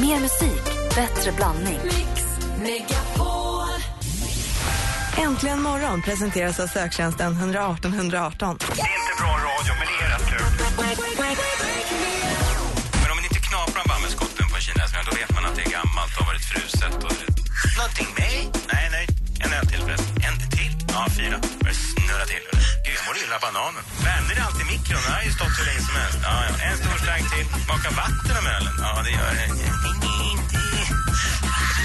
Mer musik, bättre blandning. Mix Megapol. Äntligen morgon presenteras av söktjänsten 118 118. Det är inte bra radio, men det är rätt kul. Men om man inte knaprar bambuskotten på kinesiska, då vet man att det är gammalt och har varit fruset. Och... Någonting med? Nej, nej. En öl till förresten. En till? Ja, fyra. Börjar snurra till. Av bananen. Värmde det alltid i mikron? Den har ju stått hur länge som helst. Ja, ja. En stor slang till. Smaka vatten om ölen? Ja, det gör det.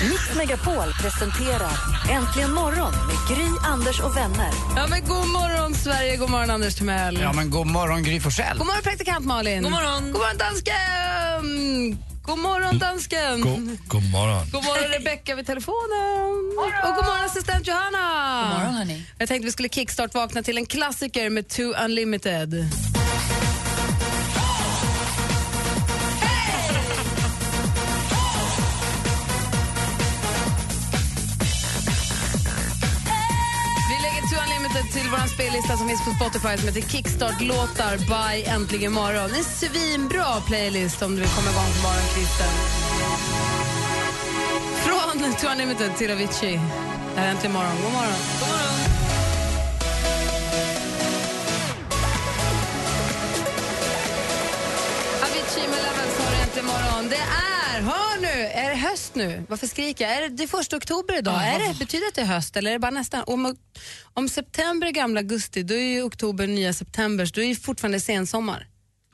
Mix Megapol presenterar Äntligen morgon med Gry, Anders och vänner. Ja, men god morgon, Sverige. God morgon, Anders Timell. Ja, men god morgon, Gry Forssell. God morgon, praktikant Malin. God morgon, god morgon dansken. God morgon, dansken. God, god morgon. God morgon, Rebecka vid telefonen. Och god morgon, assistent Johanna. God morgon, hörni. Jag tänkte vi skulle kickstart-vakna till en klassiker med Two Unlimited. Spellista som finns på Spotify som heter Kickstart-låtar by Äntligen morgon. En svinbra playlist om du vill komma igång på morgonkvisten. Från Two Unlimited till Avicii. Det här är Äntligen morgon. God morgon. God morgon. Avicii med Levels har Äntligen morgon. Det är, hör nu, är det höst nu? Varför skriker jag? Är det, det är första oktober idag. är det, betyder det att det är höst eller är det bara nästan? Om, om september är gamla augusti, då är ju oktober nya september, så då är det fortfarande sensommar.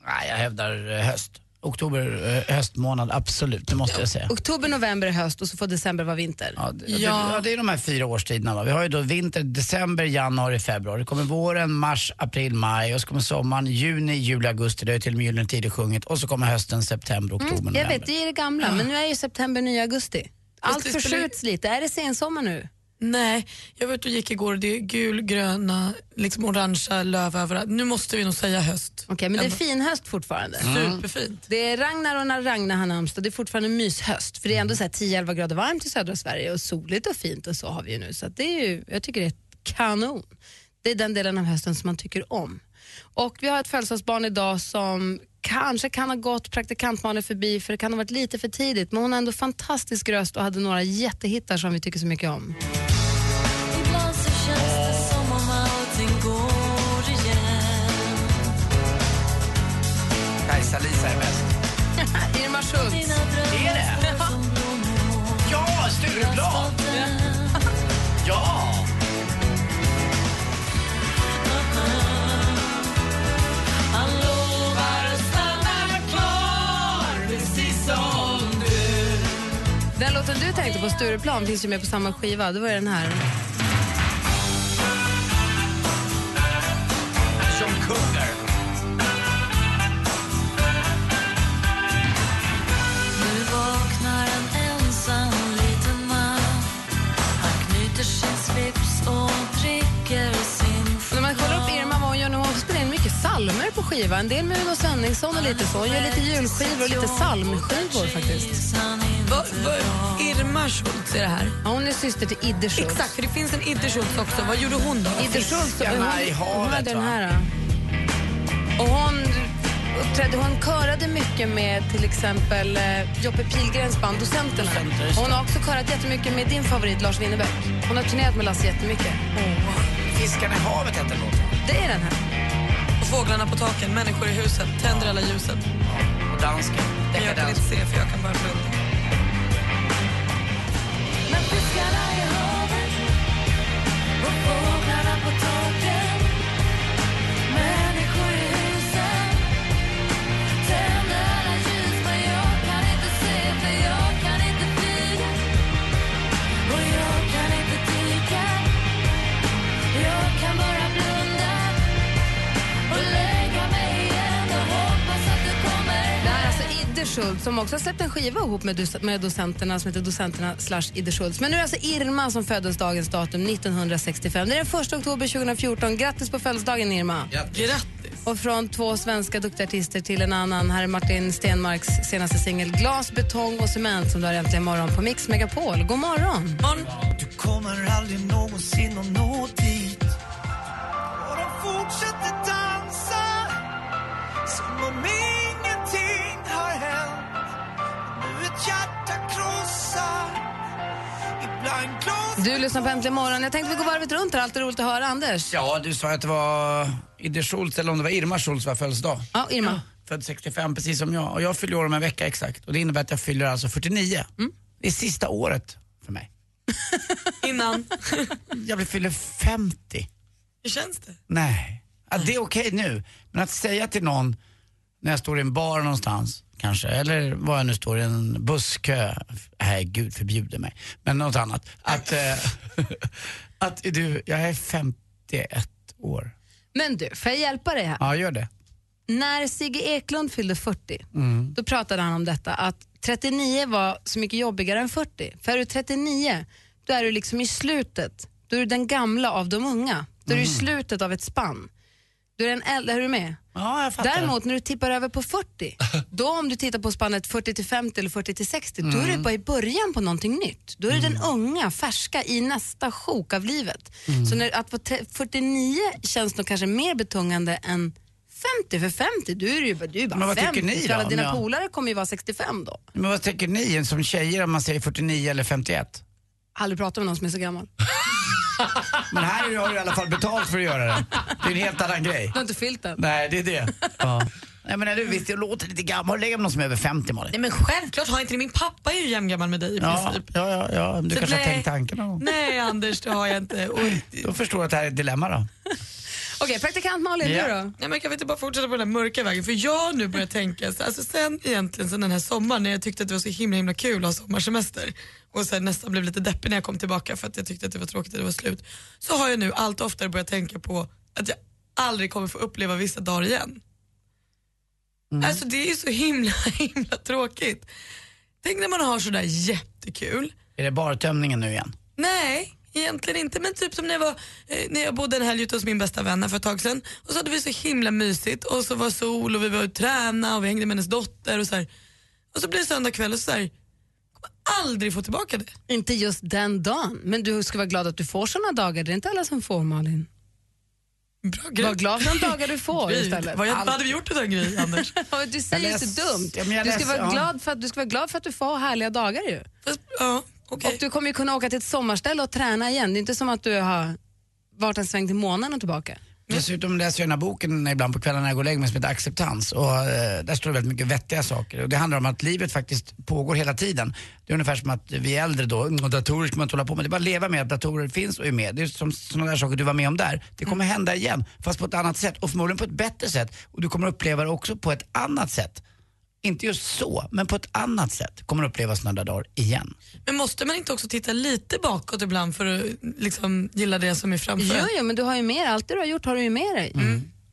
Nej, jag hävdar eh, höst. Oktober, eh, höstmånad, absolut, det måste jag säga. Oktober, november är höst och så får december vara vinter. Ja, det, det, ja, det är de här fyra årstiderna. Va? Vi har ju då vinter, december, januari, februari. Det kommer våren, mars, april, maj och så kommer sommaren, juni, juli, augusti. Det har ju till och med Gyllene Tider sjungit. Och så kommer hösten, september, oktober, Mm, jag november. vet, det är det gamla, men nu är ju september nya augusti. Allt det förskjuts lite. Är det sensommar nu? Nej, jag var ute och gick igår och det är gul, gröna, liksom orangea löv överallt. Nu måste vi nog säga höst. Okej, men det är Ändå. finhöst fortfarande. Superfint. Det är Ragnar och när Ragnar har namnsdag. Det är fortfarande myshöst. För det är ändå så här 10-11 grader varmt i södra Sverige och soligt och fint och så har vi ju nu. Så det är ju, jag tycker det är kanon. Det är den delen av hösten som man tycker om. Och vi har ett födelsedagsbarn idag som kanske kan ha gått praktikantmannen förbi för det kan ha varit lite för tidigt. Men hon har ändå fantastisk röst och hade några jättehittar som vi tycker så mycket om. Ja, Stureplan! Ja! Den låten du tänkte på, Stureplan, finns ju med på samma skiva. Det var ju den här. Skiva. En del med Uno Svenningsson och lite så. Hon gör lite julskivor och lite psalmskivor faktiskt. Va, va, Irma Schultz är det här. Ja, hon är syster till Idde Schultz. Exakt, för det finns en Idde Schultz också. Vad gjorde hon då? Idde Schultz, hon, hon hade den här. Och hon uppträdde, hon körade mycket med till exempel eh, Joppe Pilgrens band Docenterna. Hon har också körat jättemycket med din favorit Lars Winnerbäck. Hon har turnerat med Lasse jättemycket. Fiskarna i havet hette låten. Det är den här. Fåglarna på taken, människor i huset, tänder alla ljuset. Och dansken. Men jag kan inte se för jag kan bara blunda. Men fiskarna i havet och fåglarna på taken Idde Schultz som också har släppt en skiva ihop med, med docenterna som heter Docenterna slash Idde Schultz. Men nu är det alltså Irma som föddes dagens datum 1965. Det är den 1 oktober 2014. Grattis på födelsedagen Irma! Grattis. Och från två svenska duktiga artister till en annan. Här är Martin Stenmarks senaste singel Glas, betong och cement som du har äntligen morgon på Mix Megapol. God morgon! Du kommer aldrig någonsin att nå dit Du lyssnar på Äntligen morgon. Jag tänkte vi går varvet runt här. Alltid roligt att höra Anders. Ja, du sa att det var Idde Schultz, eller om det var Irma Schultz var födelsedag. Ja, Irma. Född 65 precis som jag. Och jag fyller år om en vecka exakt. Och det innebär att jag fyller alltså 49. Mm. Det är sista året för mig. Innan. Jag blir fyller 50. Hur känns det? Nej. Ja, det är okej nu. Men att säga till någon när jag står i en bar någonstans kanske, eller var jag nu står i en busskö, nej gud förbjuder mig, men något annat. Att, eh, att du, jag är 51 år. Men du, får jag hjälpa dig här? Ja, gör det. När Sigge Eklund fyllde 40, då pratade han om detta att 39 var så mycket jobbigare än 40. För är du 39, då är du liksom i slutet. Då är du den gamla av de unga. Då är du i slutet av ett spann. Du är den äldre, är du med? Ja, jag fattar. Däremot när du tippar över på 40, då om du tittar på spannet 40 till 50 eller 40 till 60, då är du bara i början på någonting nytt. Då är du den unga, färska i nästa sjok av livet. Så när, att vara tre- 49 känns nog kanske mer betungande än 50, för 50, du är ju bara, du är bara Men vad tycker 50. ni För alla då? dina Ja. polare kommer ju vara 65 då. Men vad tänker ni som tjejer om man säger 49 eller 51? Aldrig pratat med någon som är så gammal. Men här har du i alla fall betalt för att göra det. Det är en helt annan grej. Du har inte fyllt den. Nej, det är det. Ja. Nej, men du, visst, jag låter lite gammal. Har du legat med någon som är över 50 Malin? Nej men självklart har inte det. Min pappa är ju jämngammal med dig i Ja, princip. ja, ja, ja. Du Så kanske har nej. tänkt tanken någon gång. Nej Anders, det har jag inte. Och, Då förstår jag att det här är ett dilemma då. Okej, praktikant Malin, Ja. du då? Nej, men kan vi inte bara fortsätta på den här mörka vägen? För jag har nu börjat tänka, så- alltså sen egentligen sen den här sommaren när jag tyckte att det var så himla himla kul att ha sommarsemester och sen nästan blev lite deppig när jag kom tillbaka för att jag tyckte att det var tråkigt att det var slut. Så har jag nu allt oftare börjat tänka på att jag aldrig kommer få uppleva vissa dagar igen. Alltså det är ju så himla himla tråkigt. Tänk när man har sådär jättekul Är det bartömningen nu igen? Nej, egentligen inte. Men typ som när jag, var, eh, när jag bodde en helg ute hos min bästa vän för ett tag sedan. Och så hade vi så himla mysigt och så var sol och vi var ute och tränade och vi hängde med hennes dotter och så här. Och så blev det söndag kväll och så här. kommer aldrig få tillbaka det. Inte just den dagen, men du ska vara glad att du får såna dagar. Det är inte alla som får, Malin. Bra grej. Var glad för de dagar du får Gry, istället. Vad, vad hade vi gjort utan grej Anders? Du säger Jag så dumt. Ja, jag Du ska, läs- vara ja. glad för att, du ska vara glad för att du får härliga dagar ju. Fast, ja, okej. Och du kommer ju kunna åka till ett sommarställe och träna igen. Det är inte som att du har varit en sväng till månen och tillbaka. Dessutom läser jag den här boken ibland på kvällarna när jag går och lägger mig som heter Acceptans och eh, där står det väldigt mycket vettiga saker. Och det handlar om att livet faktiskt pågår hela tiden. Det är ungefär som att vi är äldre då, "Mm, och datorer ska man inte hålla på med. Det är bara att leva med att datorer finns och är med. Det är som sådana där saker du var med om där. Det kommer hända igen, fast på ett annat sätt och förmodligen på ett bättre sätt. Och du kommer uppleva det också på ett annat sätt. Inte just så, men på ett annat sätt kommer du uppleva sådana där dagar igen. Men måste man inte också titta lite bakåt ibland för att liksom, gilla det som är framför? Jo, jo, men du har ju mer. Allt det du har gjort har du ju med dig.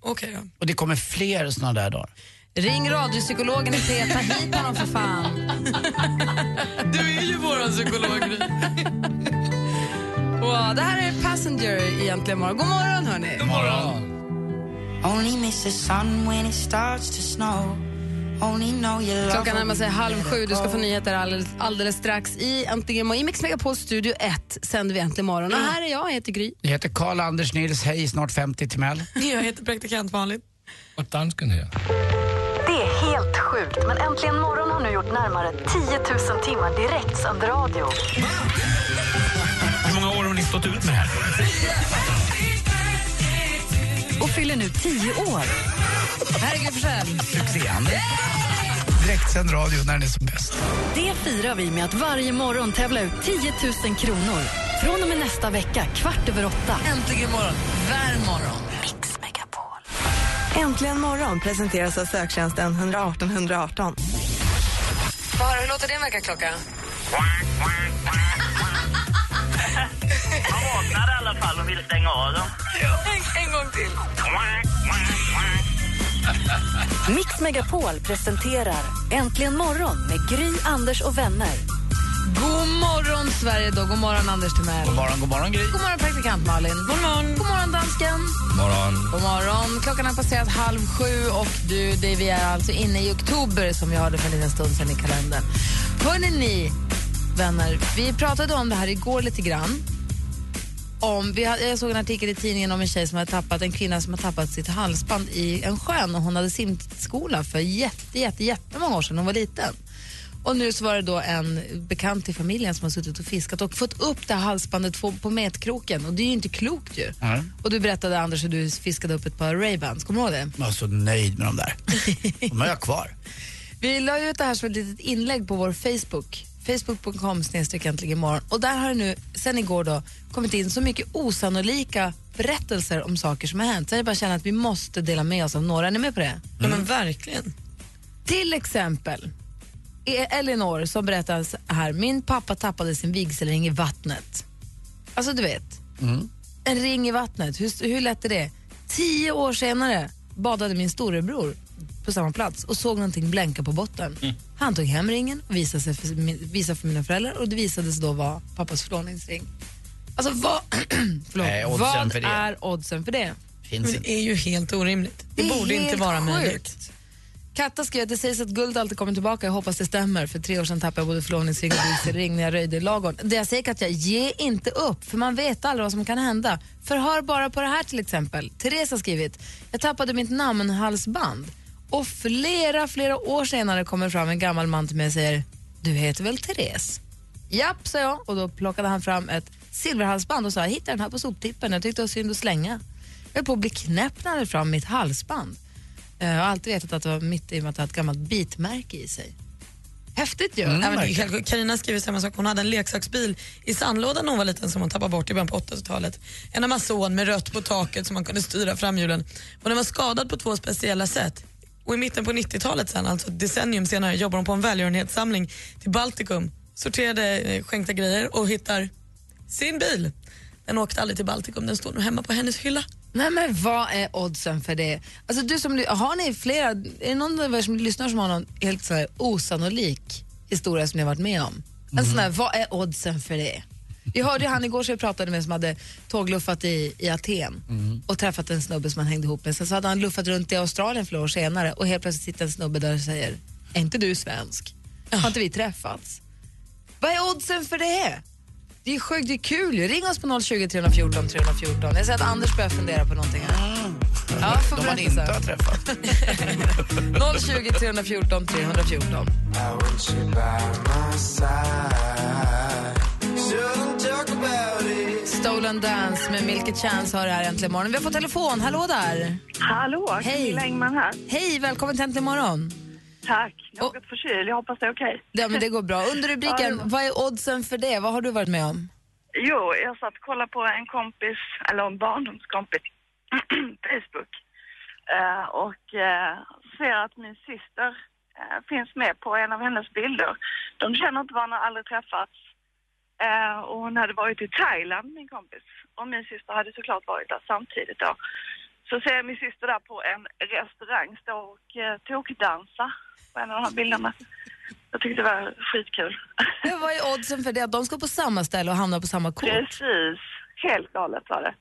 Okej då. Och det kommer fler sådana där dagar. Ring radiopsykologen i P. Ta hit honom för fan. Du är ju våran psykolog. Wow, det här är Passenger egentligen morgon. God morgon hörni. Only miss the sun when it starts to snow. Klockan närmar sig halv sju. Du ska få nyheter alldeles, alldeles strax. I Äntligen morgon. I Mix Megapol Studio 1 sänder vi Äntligen morgon. Och här är jag, jag heter Gry. Jag heter Karl Anders Nils, hej, snart 50 till Mell. Jag heter praktikant Malin. Och dansken här. Det är helt sjukt, men Äntligen morgon har nu gjort närmare 10 000 timmar direktsänd radio. Hur många år har ni stått ut med det här? Och fyller nu 10 år. Gry Forssell. Succéande. Direktsänd radio när den är som bäst. Det firar vi med att varje morgon tävla ut 10 000 kronor. Från och med nästa vecka, kvart över åtta. Äntligen morgon. Värm morgon. Mix Megapol. Äntligen morgon presenteras av söktjänsten 118 118. Få höra, hur låter din väckarklocka? Vaknar i alla fall och vill stänga av dem. En, en gång till. Mix Megapol presenterar Äntligen morgon med Gry, Anders och vänner. God morgon Sverige då. God morgon Anders Timell. God morgon, god morgon Gry. God morgon praktikant Malin. God morgon. God morgon dansken. Morgon. God morgon. Klockan har passerat halv sju och du, det, vi är alltså inne i oktober som vi hörde för en liten stund sedan i kalendern. Hörrni ni, vänner, vi pratade om det här igår lite grann. Om, vi hade, jag såg en artikel i tidningen om en tjej som hade tappat, en kvinna som har tappat sitt halsband i en sjön och hon hade simskola för jätte, jätte, jättemånga år sedan hon var liten. Och nu så var det då en bekant till familjen som har suttit och fiskat och fått upp det här halsbandet på, metkroken och det är ju inte klokt ju. Nej. Och du berättade Anders hur du fiskade upp ett par Ray-Bans, kommer du ihåg det? Jag var så nöjd med de där. De har jag kvar. Vi la ut det här som ett litet inlägg på vår Facebook, facebook.com snedstreck imorgon. Och där har det nu, sen igår då, kommit in så mycket osannolika berättelser om saker som har hänt. Så jag bara känner att vi måste dela med oss av några. Är ni med på det? Ja men verkligen. Till exempel Elinor som berättar här, min pappa tappade sin vigselring i vattnet. Alltså du vet, en ring i vattnet, hur, hur lätt är det? Tio år senare badade min storebror på samma plats och såg någonting blänka på botten. Han tog hem ringen och visade, sig för, visade för mina föräldrar och det visade sig då vara pappas förlovningsring. Alltså vad, förlåt, Nej, oddsen vad för det. är oddsen för det? Finns Men det är ju helt orimligt. Det, är borde inte vara sjukt. möjligt. Katta skrev att det sägs att guld alltid kommer tillbaka. Jag hoppas det stämmer. För tre år sedan tappade jag både förlovningsring och vigselring när jag röjde i ladugården. Det jag säger Katja, ge inte upp. För man vet aldrig vad som kan hända. Förhör bara på det här till exempel. Therese har skrivit, jag tappade mitt namnhalsband. Och flera, flera år senare kommer fram en gammal man till mig och säger, du heter väl Therese? Japp, sa jag. Och då plockade han fram ett silverhalsband och sa, jag hittade den här på soptippen. Jag tyckte det var synd att slänga. Jag höll på att bli knäpp när han fram mitt halsband. Eh, Jag har alltid vetat att det var mitt i och med att det hade ett gammalt bitmärke i sig. Häftigt ju. Sjukt. Carina skriver samma sak. Hon hade en leksaksbil i sandlådan när hon var liten som hon tappade bort i början på 80-talet. En Amazon med rött på taket som man kunde styra framhjulen. Och den var skadad på två speciella sätt. Och i mitten på 90-talet sen, alltså ett decennium senare, jobbar hon på en välgörenhetssamling till Baltikum. Sorterade eh, skänkta grejer och hittar sin bil. Den åkte aldrig till Baltikum, den står nu hemma på hennes hylla. Nej men vad är oddsen för det? Alltså du som, har ni flera, är det någon av er som lyssnar som har någon helt så här osannolik historia som ni har varit med om? En sån här, vad är oddsen för det? Vi hörde ju han igår som jag pratade med som hade tågluffat i, i Aten och träffat en snubbe som han hängde ihop med. Sen så hade han luffat runt i Australien flera år senare och helt plötsligt sitter en snubbe där och säger, är inte du svensk? Har inte vi träffats? Vad är oddsen för det? Det är sjukt, det är kul ju. Ring oss på 020 314 314. Jag ser att Anders börjar fundera på någonting här. Ja, får De man inte har träffat. 020 314 314. Stolen Dance med Milky Chance har det här äntligen morgon. Vi har fått telefon. Hallå där! Hallå, Hej. Camilla Engman här. Hej, välkommen till Äntligen morgon. Tack. Något förkyld, jag hoppas det är okej. Ja, men det går bra. Under rubriken, vad är oddsen för det? Vad har du varit med om? Jo, jag satt och kollade på en kompis, eller en barndomskompis, Facebook. Eh, och uh, ser att min syster eh, finns med på en av hennes bilder. De känner inte varandra, aldrig träffats. Eh, och hon hade varit i Thailand, min kompis. Och min syster hade såklart varit där samtidigt då. Så ser jag min syster där på en restaurang stå och uh, tokdansa på en av de här bilderna. Jag tyckte det var skitkul. Ja, vad är oddsen för det? Att de ska på samma ställe och hamna på samma kort? Precis. Helt galet var det.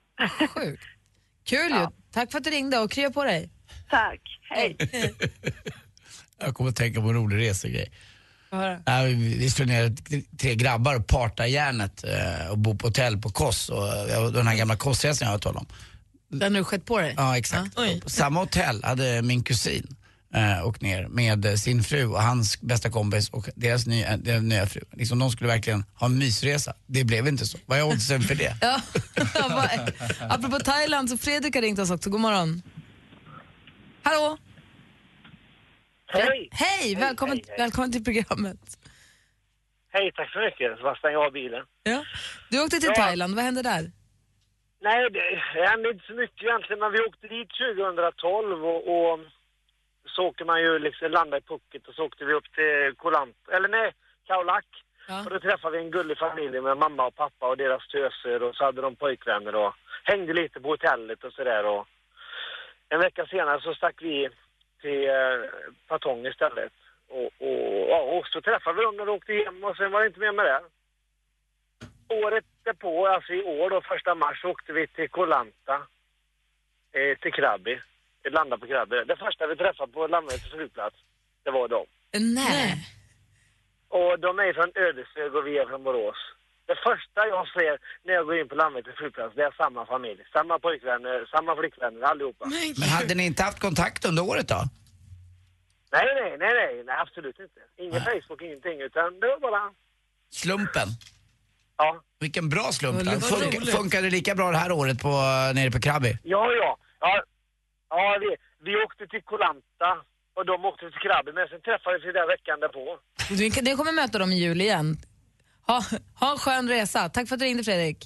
Sjukt. Kul ju. Tack för att du ringde och krya på dig. Tack. Hej. Jag kommer att tänka på en rolig resegrej. Höra. Ja, vi slår ner tre grabbar och partar järnet eh, och bor på hotell på Kos. Och, eh, den här gamla Kosresan jag har talat om. Den har du skett på dig? Ja, exakt. På samma hotell hade min kusin eh, åkt ner med eh, sin fru och hans bästa kompis och deras nya, deras nya fru. Liksom, de skulle verkligen ha en mysresa. Det blev inte så. Vad är oddsen för det? Ja, apropå Thailand, så Fredrik har ringt oss också. God morgon. Hallå? Hej! Hej, välkommen, välkommen till programmet. Hej, tack så mycket. Ska bara stänga av bilen. Ja. Du åkte till Ja. Thailand, vad hände där? Nej, det hände inte så mycket egentligen, men vi åkte dit 2012 och, och så åker man ju liksom, landa i Phuket och så åkte vi upp till Koh Lanta, eller nej, Khao Lak. Och då träffade vi en gullig familj med mamma och pappa och deras töser och så hade de pojkvänner och hängde lite på hotellet och sådär och en vecka senare så stack vi till eh, Patong istället. Och, och, ja, och så träffade vi dem när de åkte hem och sen var det inte mer med det. Året därpå, alltså i år då, första mars, åkte vi till Koh Lanta, eh, till Krabi. Vi landade på Krabi. Det första vi träffade på Landvetters flygplats, det var dem. Nej. Och de är från Ödeshög och vi är från Borås. Det första jag ser när jag går in på Landvetters flygplats, det är samma familj. Samma pojkvänner, samma flickvänner, allihopa. Men hade ni inte haft kontakt under året då? Nej, nej, nej, nej, nej absolut inte. Ingen Facebook, ingenting, utan det var bara... Slumpen. Ja. Vilken bra slump. Då. roligt. Funkar, det lika bra det här året på, nere på Krabi? Ja, ja. Ja, ja vi, vi åkte till Kolanta och de åkte till Krabi, men sen träffades vi där veckan därpå. Du, du kommer möta dem i jul igen. Ha, ha en skön resa. Tack för att du ringde Fredrik.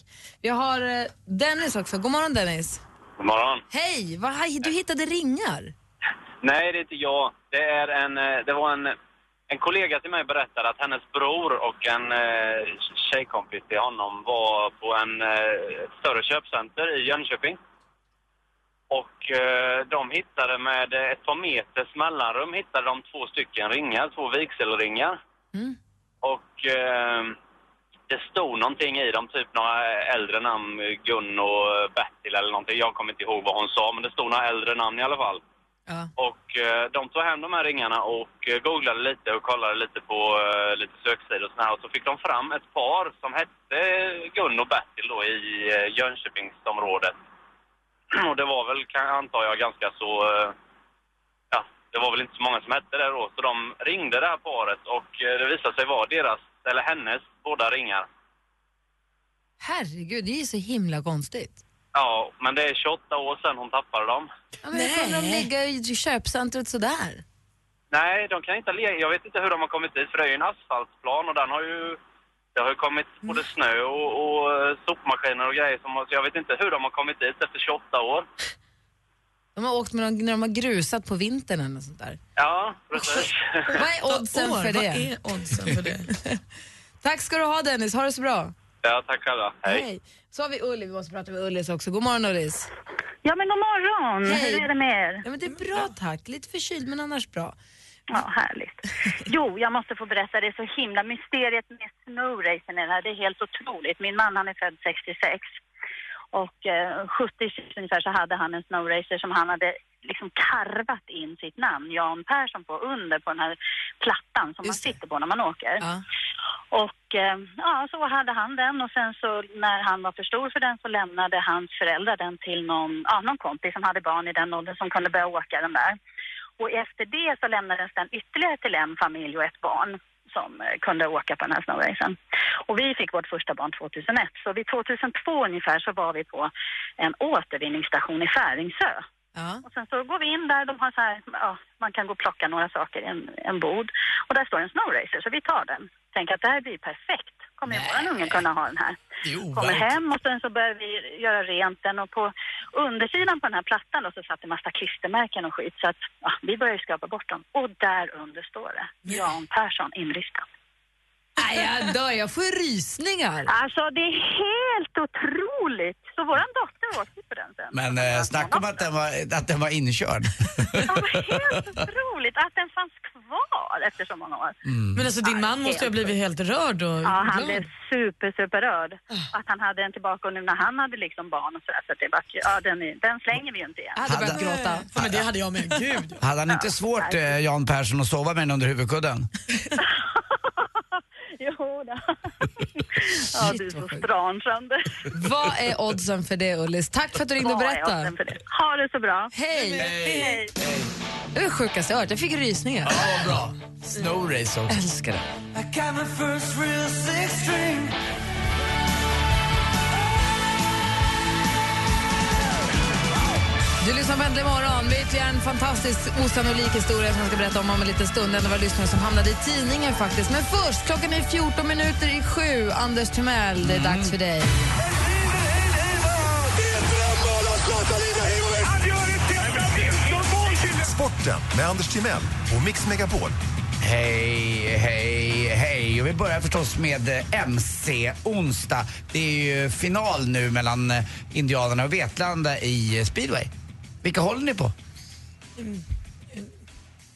Vi har eh, Dennis också. God morgon Dennis. God morgon. Hej, vad, du hittade ringar. Nej, det är inte jag. Det, är en, eh, det var en, en kollega till mig berättade att hennes bror och en eh, tjejkompis till honom var på en eh, större köpcenter i Jönköping. Och eh, de hittade med ett par meters mellanrum hittade de två stycken ringar, två vigselringar. Och eh, det stod någonting i dem, typ några äldre namn, Gun och Bertil eller någonting. Jag kommer inte ihåg vad hon sa, men det stod några äldre namn i alla fall. Och eh, de tog hem de här ringarna och eh, googlade lite och kollade lite på eh, lite söksidor och sådär. Och så fick de fram ett par som hette Gun och Bertil då i eh, Jönköpingsområdet. Och det var väl, kan, antar jag, ganska så... eh, Ja, det var väl inte så många som hette det då. Så de ringde det här paret och det visade sig vara deras, eller hennes, båda ringar. Herregud, det är ju så himla konstigt. Ja, men det är 28 år sedan hon tappade dem. Ja, men hur kunde de ligga i köpcentret sådär? Nej, de kan inte le- Jag vet inte hur de har kommit dit, för det är ju en asfaltplan och den har ju... Det har ju kommit både snö och, och eh, sopmaskiner och grejer som så jag vet inte hur de har kommit dit efter 28 år. De har åkt med dem när de har grusat på vintern eller sånt där. Ja, precis. Vad är oddsen för vad det? är oddsen för det? Tack ska du ha Dennis, ha det så bra. Ja, tack själva. Hej. Så har vi Ulli, vi måste prata med Ullis också. God morgon Ullis. Ja, men god morgon. Hej. Hur är det med er? Ja, men det är bra tack, lite förkyld men annars bra. Ja, härligt. Jo, jag måste få berätta, det är så himla mysteriet med snowracen i det här. Det är helt otroligt. Min man han är född 66 och eh, 70 ungefär så hade han en snowracer som han hade liksom karvat in sitt namn, Jan Persson, på under på den här plattan som man sitter på när man åker. Och eh, ja, så hade han den och sen så när han var för stor för den så lämnade hans föräldrar den till någon, ja, någon kompis som hade barn i den åldern som kunde börja åka den där. Och efter det så lämnades den ytterligare till en familj och ett barn som eh, kunde åka på den här snowracen. Och vi fick vårt första barn 2001. Så vid 2002 ungefär så var vi på en återvinningsstation i Färingsö. Och sen så går vi in där, de har så här, ja, man kan gå och plocka några saker i en, en bod. Och där står en snowracer, så vi tar den. Tänker att det här blir perfekt. Kommer ju våran unge kunna ha den här. Kommer hem och sen så börjar vi göra rent den och på undersidan på den här plattan då, så satt det massa klistermärken och skit så att ja, vi börjar ju skrapa bort dem. Och där under står det Jan Persson inristat. Nej, jag dör, jag får rysningar. Alltså det är helt otroligt. Så våran dotter åkte på den sen. Men eh, snacka om att den var, att den var inkörd. Helt otroligt att den fanns kvar efter så många år. Men alltså din man måste ju ha blivit helt rörd och Ja, han glad. blev super, super rörd. Att han hade den tillbaka och nu när han hade liksom barn och sådär. Så att det var, ja, den, den slänger vi ju inte igen. Jag hade börjat gråta. Ja, men det hade jag med. Gud. Hade han inte svårt, eh, Jan Persson, att sova med den under huvudkudden? Jo då. ja, du är så stran, Sander. Vad är oddsen för det Ullis? Tack för att du ringde och Vad är berättade. oddsen för det? Ha det så bra. Hej! Hej. Det var det sjukaste jag hört. Jag fick rysningar. Ja, bra. Snowrace också. Älskar det. I got my first real six string. Du lyssnar på Äntligen morgon. Vi har ytterligare en fantastisk osannolik historia som jag ska berätta om om en liten stund. Det var lyssnare som hamnade i tidningen faktiskt. Men först, klockan är 14 minuter i sju. Anders Timell, det är dags för dig. Sporten med Anders Timell och Mix Megapol. Hej, hej, hej. Och vi börjar förstås med eh, MC onsdag. Det är ju final nu mellan eh, Indianerna och Vetlanda i eh, speedway. Vilka håller ni på? Mm.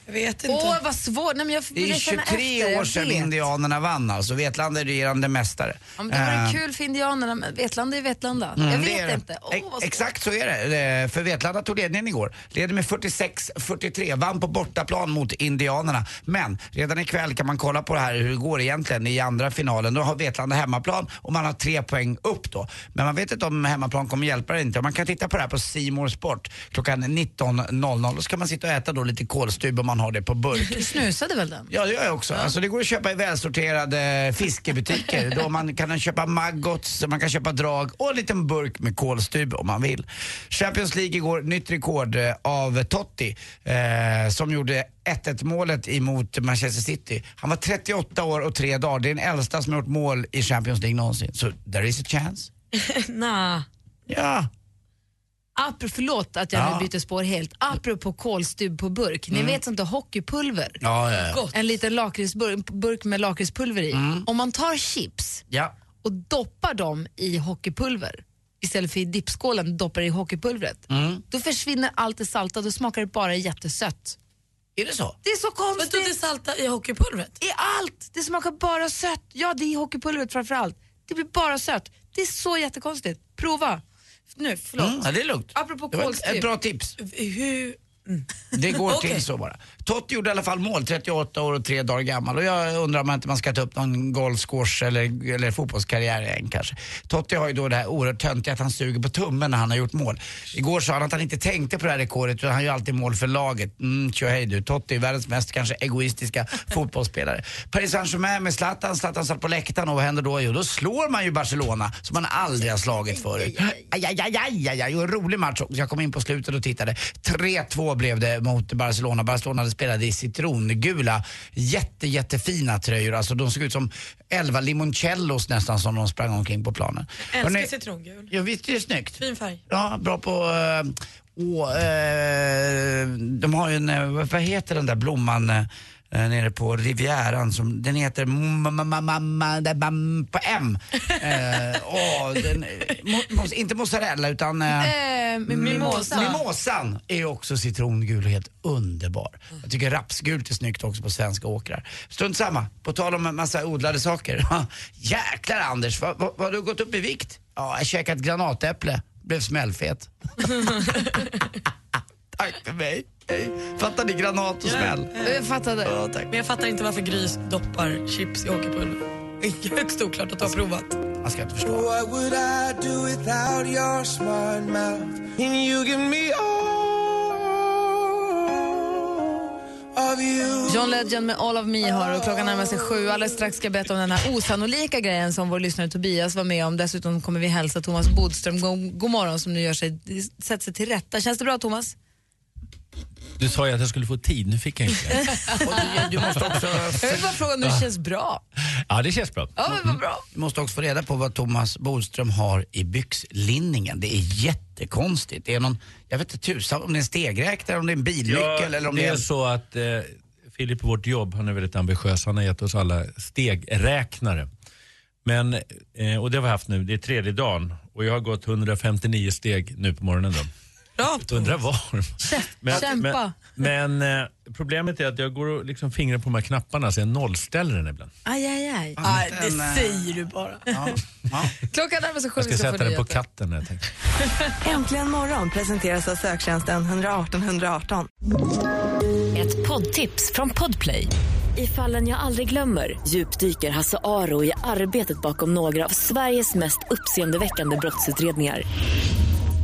Jag vet inte. Åh, vad svårt. Nej, men jag Det är vill känna 23 efter. år sedan. Indianerna vann alltså. Vetlanda är regerande mästare. Ja, men det vore Eh, kul för indianerna, men Vetlanda är Vetlanda. Mm, jag det vet det. inte. Åh, Ex- vad svårt. Exakt så är det. Eh, För Vetlanda tog ledningen igår. Leder med 46-43. Vann på bortaplan mot Indianerna. Men redan ikväll kan man kolla på det här hur det går egentligen i andra finalen. Då har Vetlanda hemmaplan och man har tre poäng upp då. Men man vet inte om hemmaplan kommer hjälpa eller inte. Man kan titta på det här på C More Sport klockan 19.00. Då ska man sitta och äta då lite kålstub och man har det på burk. Du snusade väl den? Ja, det gör jag också. Alltså, det går att köpa i välsorterade fiskebutiker. då man kan köpa maggots, man kan köpa drag och en liten burk med kolstyv om man vill. Champions League igår, nytt rekord eh, av Totti eh, som gjorde 1-1 målet emot Manchester City. Han var 38 år och tre dagar. Det är den äldsta som har gjort mål i Champions League någonsin. Så there is a chance. nah. Ja. Apro, förlåt att jag Ja. nu byter spår helt. Apropå kolstybb på burk. Ni Mm. vet sånt där hockeypulver? Ja, ja, ja. En liten lakritsburk burk med lakritspulver i. Mm. Om man tar chips Ja. och doppar dem i hockeypulver istället för i dippskålen doppar i hockeypulvret. Mm. Då försvinner allt det salta, då smakar det bara jättesött. Är det så? Det är så konstigt. Men det salta i hockeypulvret? I allt! Det smakar bara sött. Ja, det är i hockeypulvret framför allt. Det blir bara sött. Det är så jättekonstigt. Prova. Nu, förlåt. Mm, ja, det är lugnt. Apropå kolstyv. ett bra tips. Hur... Det går Okej. till så bara. Totti gjorde i alla fall mål, 38 år och tre dagar gammal. Och jag undrar om inte man ska ta upp någon golf, squash eller, eller fotbollskarriär igen kanske. Totti har ju då det här oerhört töntiga att han suger på tummen när han har gjort mål. Igår sa han att han inte tänkte på det här rekordet utan han gör alltid mål för laget. Mm, tjo hej du. Totti är världens mest kanske egoistiska fotbollsspelare. Paris Saint-Germain med Zlatan. Zlatan satt på läktaren och vad händer då? Jo, då slår man ju Barcelona som man aldrig har slagit förut. Aj, aj, aj, aj, aj, aj. Och en rolig match också. Jag kom in på slutet och tittade. 3-2 blev det mot Barcelona. Barcelona spelade i citrongula, jätte, jättefina tröjor. Alltså de såg ut som 11 limoncellos nästan som de sprang omkring på planen. Älskar Hörrni, citrongul. Ja, visst är det snyggt? Fin färg. Ja, bra på... Uh, åh, eh, de har ju en, eh, vad vad heter den där blomman eh, nere på Rivieran som, den heter på M. Eh, åh, den, mo, inte mozzarella utan eh, Eh, mimosa. Mimosan är också citrongul och helt underbar. Jag tycker rapsgult är snyggt också på svenska åkrar. Strunt samma, på tal om en massa odlade saker. Jäklar Anders, vad, vad, vad har du gått upp i vikt? Ja, jag käkat granatäpple, blev smällfet. Tack för mig. Hej. Fattar ni granat och smäll? Jag fattade. Ja, tack. Men jag fattar inte varför Gris doppar chips i hockeypulver. Det är högst oklart att har provat. Man ska inte förstå. What would I do without your smart mouth? And you give me all of you. John Legend med All of Me har och klockan närmar sig sju. Alldeles strax ska jag berätta om den här osannolika grejen som vår lyssnare Tobias var med om. Dessutom kommer vi hälsa Thomas Bodström god, god morgon som nu gör sig, sätter sig till rätta. Känns det bra Thomas? Du sa ju att jag skulle få tid, nu fick jag inte. Du måste också... Jag vill bara fråga om det känns bra. Ja, det känns bra. Ja, men vad bra. Du måste också få reda på vad Thomas Bodström har i byxlinningen. Det är jättekonstigt. Det är någon, jag vet inte tusan om det är en stegräknare, om det är en bilnyckel eller om det det är är... så att eh, Filip på vårt jobb, han är väldigt ambitiös, han har gett oss alla stegräknare. Men, eh, och det har vi haft nu, det är tredje dagen och jag har gått 159 steg nu på morgonen. Då. Bra Undrar var. Men, Kämpa. men, men eh, problemet är att jag går och liksom fingrar på de här knapparna så jag nollställer den ibland. Aj, aj, aj. Ah, det eh, säger du bara. Klockan närmar sig sju. Jag ska sätta den på katten. Jag. Äntligen morgon presenteras av söktjänsten 118 118. Ett poddtips från Podplay. I fallen jag aldrig glömmer djupdyker Hasse Aro i arbetet bakom några av Sveriges mest uppseendeväckande brottsutredningar.